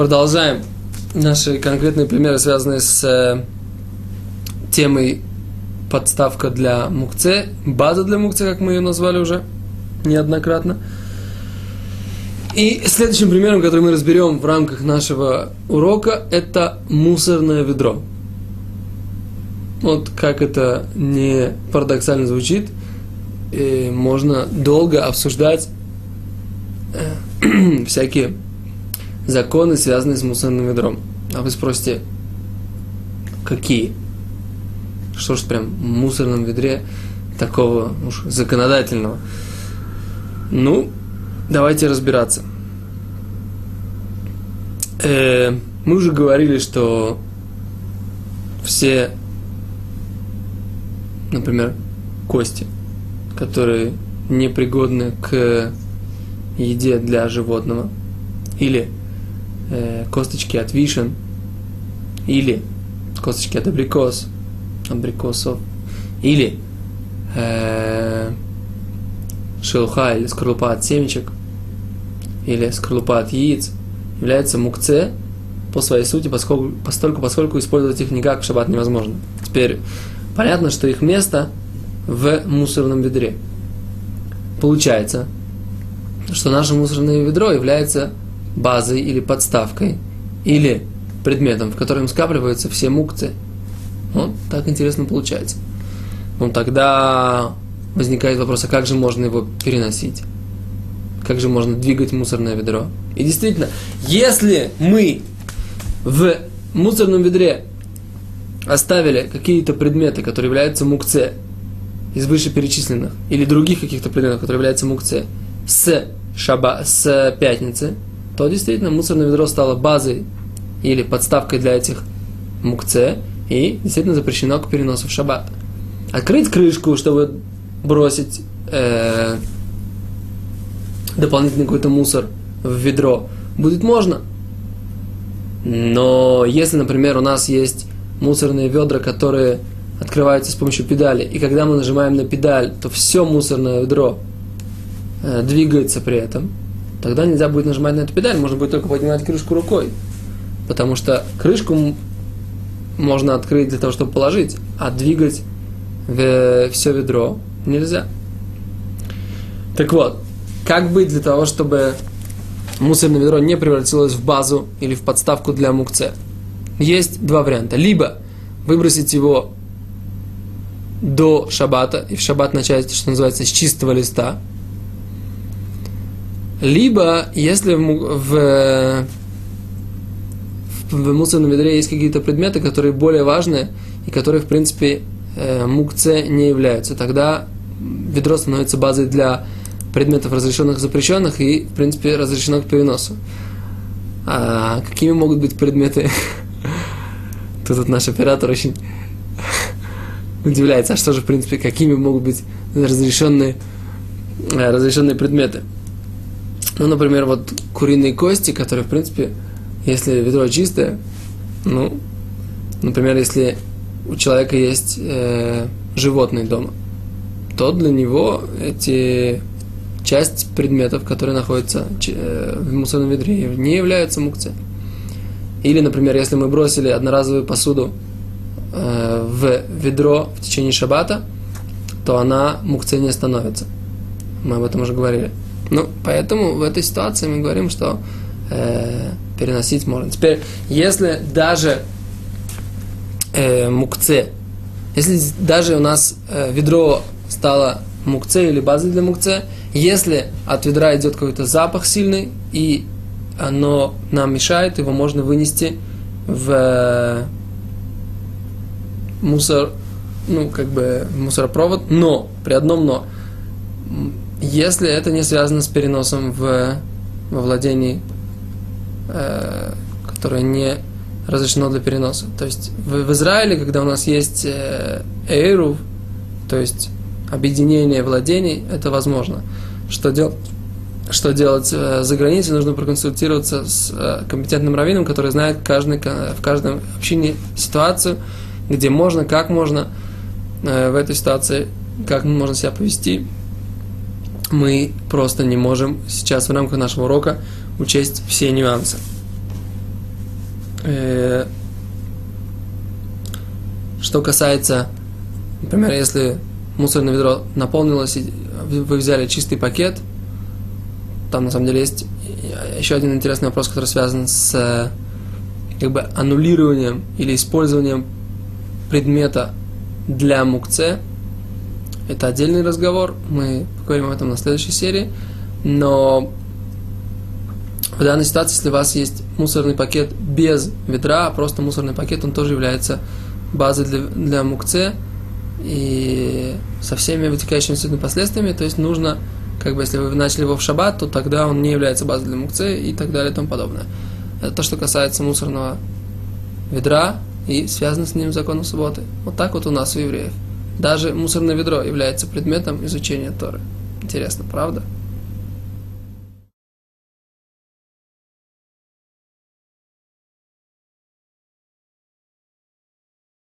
продолжаем наши конкретные примеры, связанные с э, темой подставка для мукце, база для мукце, как мы ее назвали уже неоднократно. И следующим примером, который мы разберем в рамках нашего урока, это мусорное ведро. Вот как это не парадоксально звучит, можно долго обсуждать э, всякие законы, связанные с мусорным ведром. А вы спросите, какие? Что ж прям в мусорном ведре такого уж законодательного? Ну, давайте разбираться. Э, мы уже говорили, что все, например, кости, которые непригодны к еде для животного, или э, косточки от вишен, или косточки от абрикос, абрикосов, или э, шелуха или скорлупа от семечек, или скорлупа от яиц, является мукце по своей сути, поскольку, поскольку, поскольку использовать их никак в шаббат невозможно. Теперь понятно, что их место в мусорном ведре. Получается, что наше мусорное ведро является базой или подставкой, или предметом, в котором скапливаются все мукцы. Вот так интересно получается. Ну тогда возникает вопрос, а как же можно его переносить? Как же можно двигать мусорное ведро? И действительно, если мы в мусорном ведре оставили какие-то предметы, которые являются мукце, из вышеперечисленных, или других каких-то предметов, которые являются мукце, с, шаба, с пятницы, то действительно мусорное ведро стало базой или подставкой для этих мукце, и действительно запрещено к переносу в шаббат. Открыть крышку, чтобы бросить э, дополнительный какой-то мусор в ведро, будет можно. Но если, например, у нас есть мусорные ведра, которые открываются с помощью педали, и когда мы нажимаем на педаль, то все мусорное ведро э, двигается при этом, тогда нельзя будет нажимать на эту педаль, можно будет только поднимать крышку рукой. Потому что крышку можно открыть для того, чтобы положить, а двигать все ведро нельзя. Так вот, как быть для того, чтобы мусорное ведро не превратилось в базу или в подставку для мукце? Есть два варианта. Либо выбросить его до шабата, и в шаббат начать, что называется, с чистого листа – либо, если в, в, в мусорном ведре есть какие-то предметы, которые более важные, и которые, в принципе, э, мукце не являются, тогда ведро становится базой для предметов разрешенных и запрещенных и, в принципе, разрешено к переносу. А какими могут быть предметы? Тут вот наш оператор очень удивляется, а что же, в принципе, какими могут быть разрешенные, э, разрешенные предметы? Ну, например, вот куриные кости, которые, в принципе, если ведро чистое, ну, например, если у человека есть э, животные дома, то для него эти часть предметов, которые находятся э, в мусорном ведре, не являются мукцией. Или, например, если мы бросили одноразовую посуду э, в ведро в течение шаббата, то она мукцией не становится. Мы об этом уже говорили. Ну, поэтому в этой ситуации мы говорим, что э, переносить можно. Теперь, если даже э, мукце, если даже у нас э, ведро стало мукце или базой для мукце, если от ведра идет какой-то запах сильный, и оно нам мешает, его можно вынести в э, мусор, ну, как бы мусоропровод, но, при одном но, если это не связано с переносом в, во владении, э, которое не разрешено для переноса. То есть в, в Израиле, когда у нас есть э, эйру, то есть объединение владений, это возможно. Что, дел, что делать э, за границей, нужно проконсультироваться с э, компетентным раввином, который знает каждый, в каждом общине ситуацию, где можно, как можно э, в этой ситуации, как можно себя повести, мы просто не можем сейчас в рамках нашего урока учесть все нюансы. Э, что касается, например, если мусорное ведро наполнилось, и вы взяли чистый пакет, там на самом деле есть еще один интересный вопрос, который связан с как бы аннулированием или использованием предмета для мукце. Это отдельный разговор, мы поговорим об этом на следующей серии. Но в данной ситуации, если у вас есть мусорный пакет без ведра, а просто мусорный пакет, он тоже является базой для, для мукце и со всеми вытекающими отсюда последствиями. То есть нужно, как бы, если вы начали его в шаббат, то тогда он не является базой для мукце и так далее и тому подобное. Это то, что касается мусорного ведра и связано с ним законом субботы. Вот так вот у нас у евреев. Даже мусорное ведро является предметом изучения Торы. Интересно, правда?